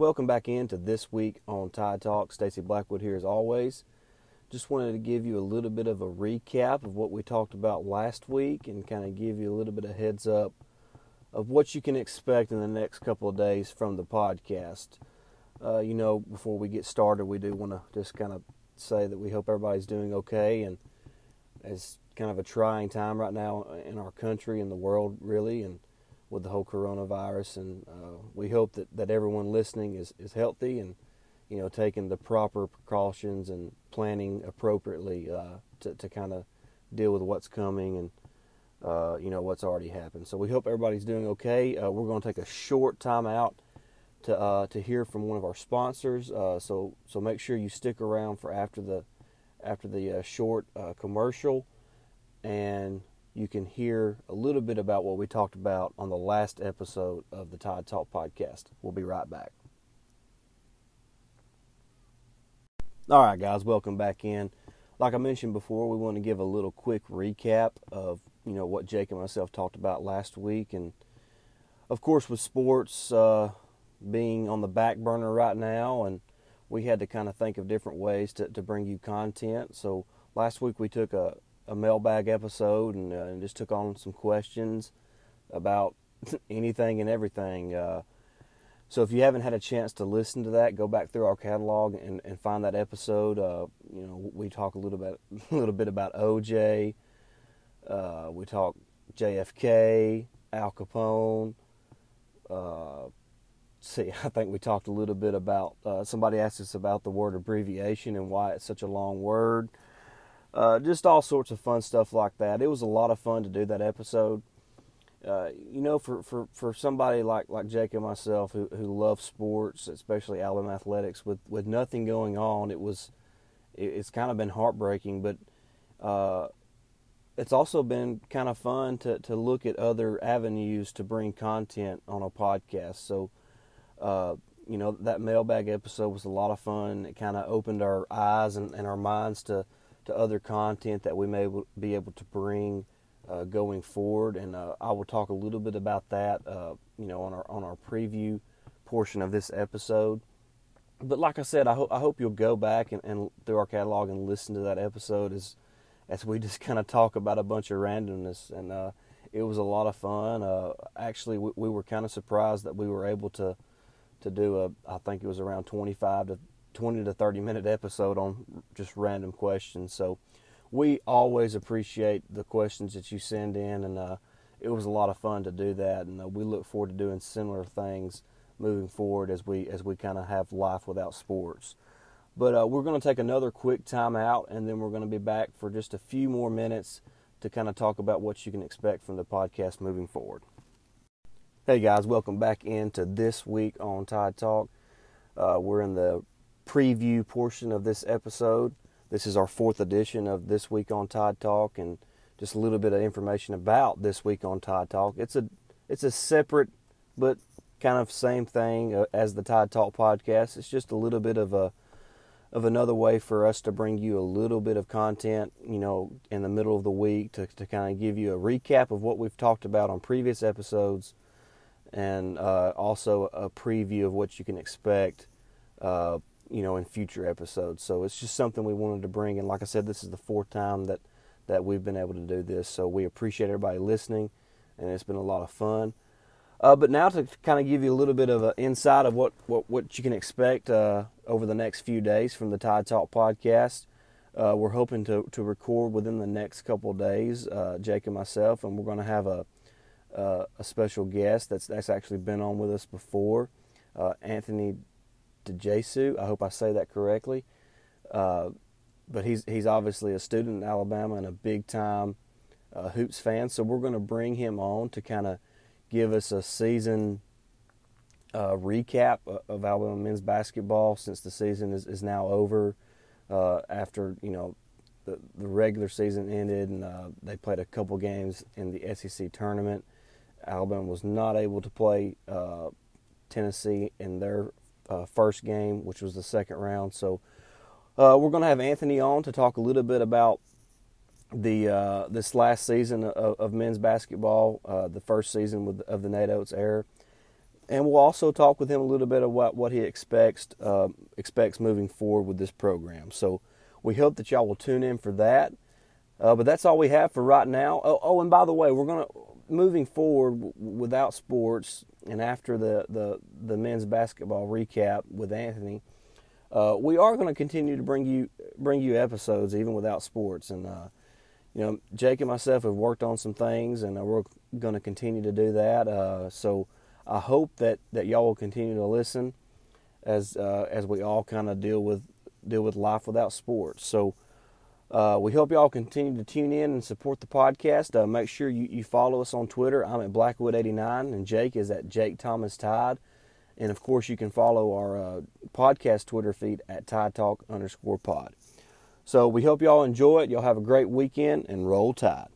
Welcome back into this week on Tide Talk. Stacey Blackwood here as always. Just wanted to give you a little bit of a recap of what we talked about last week and kind of give you a little bit of heads up of what you can expect in the next couple of days from the podcast. Uh, you know, before we get started, we do want to just kind of say that we hope everybody's doing okay and it's kind of a trying time right now in our country and the world, really, and with the whole coronavirus. And uh, we hope that, that everyone listening is, is healthy and, you know, taking the proper precautions and planning appropriately uh, to, to kind of deal with what's coming and, uh, you know, what's already happened. So we hope everybody's doing okay. Uh, we're going to take a short time out to, uh, to hear from one of our sponsors. Uh, so, so make sure you stick around for after the, after the short commercial and you can hear a little bit about what we talked about on the last episode of the Tide Talk podcast. We'll be right back. All right, guys, welcome back in. Like I mentioned before, we want to give a little quick recap of you know what Jake and myself talked about last week, and of course with sports uh, being on the back burner right now, and we had to kind of think of different ways to, to bring you content. So last week we took a, a mailbag episode and, uh, and just took on some questions about anything and everything. Uh, so if you haven't had a chance to listen to that, go back through our catalog and, and find that episode. Uh, you know, we talk a little bit a little bit about OJ. Uh, we talk JFK, Al Capone. Uh, see, I think we talked a little bit about. Uh, somebody asked us about the word abbreviation and why it's such a long word. Uh, just all sorts of fun stuff like that. It was a lot of fun to do that episode. Uh, you know, for, for, for somebody like, like Jake and myself who, who love sports, especially Alabama athletics, with, with nothing going on, it was it, it's kind of been heartbreaking. But uh, it's also been kind of fun to, to look at other avenues to bring content on a podcast. So, uh, you know, that mailbag episode was a lot of fun. It kind of opened our eyes and, and our minds to to other content that we may be able to bring uh, going forward, and uh, I will talk a little bit about that, uh, you know, on our on our preview portion of this episode. But like I said, I hope I hope you'll go back and, and through our catalog and listen to that episode as as we just kind of talk about a bunch of randomness, and uh, it was a lot of fun. Uh, actually, we, we were kind of surprised that we were able to to do a I think it was around 25 to 20 to 30 minute episode on just random questions. So we always appreciate the questions that you send in, and uh, it was a lot of fun to do that. And uh, we look forward to doing similar things moving forward as we as we kind of have life without sports. But uh, we're going to take another quick time out, and then we're going to be back for just a few more minutes to kind of talk about what you can expect from the podcast moving forward. Hey guys, welcome back into this week on Tide Talk. Uh, we're in the preview portion of this episode. This is our fourth edition of This Week on Tide Talk, and just a little bit of information about This Week on Tide Talk. It's a it's a separate but kind of same thing uh, as the Tide Talk podcast. It's just a little bit of a of another way for us to bring you a little bit of content, you know, in the middle of the week to, to kind of give you a recap of what we've talked about on previous episodes and uh, also a preview of what you can expect uh, you know, in future episodes. So it's just something we wanted to bring. And like I said, this is the fourth time that, that we've been able to do this. So we appreciate everybody listening, and it's been a lot of fun. Uh, but now to kind of give you a little bit of an insight of what, what, what you can expect uh, over the next few days from the Tide Talk podcast. Uh, we're hoping to, to record within the next couple of days, uh, Jake and myself, and we're going to have a, uh, a special guest that's, that's actually been on with us before, uh, Anthony DeJesu. I hope I say that correctly. Uh, but he's he's obviously a student in Alabama and a big time uh, hoops fan. So we're going to bring him on to kind of give us a season uh, recap of Alabama men's basketball since the season is, is now over. Uh, after you know the the regular season ended and uh, they played a couple games in the SEC tournament. Alabama was not able to play uh, Tennessee in their uh, first game, which was the second round. So uh, we're going to have Anthony on to talk a little bit about the uh, this last season of, of men's basketball, uh, the first season with, of the Nate Oats era. and we'll also talk with him a little bit what, what he expects uh, expects moving forward with this program. So we hope that y'all will tune in for that. Uh, but that's all we have for right now. Oh, oh and by the way, we're gonna moving forward without sports and after the the, the men's basketball recap with Anthony. Uh, we are going to continue to bring you bring you episodes even without sports, and uh, you know Jake and myself have worked on some things, and we're going to continue to do that. Uh, so I hope that, that y'all will continue to listen as uh, as we all kind of deal with deal with life without sports. So uh, we hope y'all continue to tune in and support the podcast. Uh, make sure you, you follow us on Twitter. I'm at Blackwood89 and Jake is at Jake Thomas Tide. And of course, you can follow our uh, podcast Twitter feed at Tide Talk underscore pod. So we hope y'all enjoy it. Y'all have a great weekend and roll tide.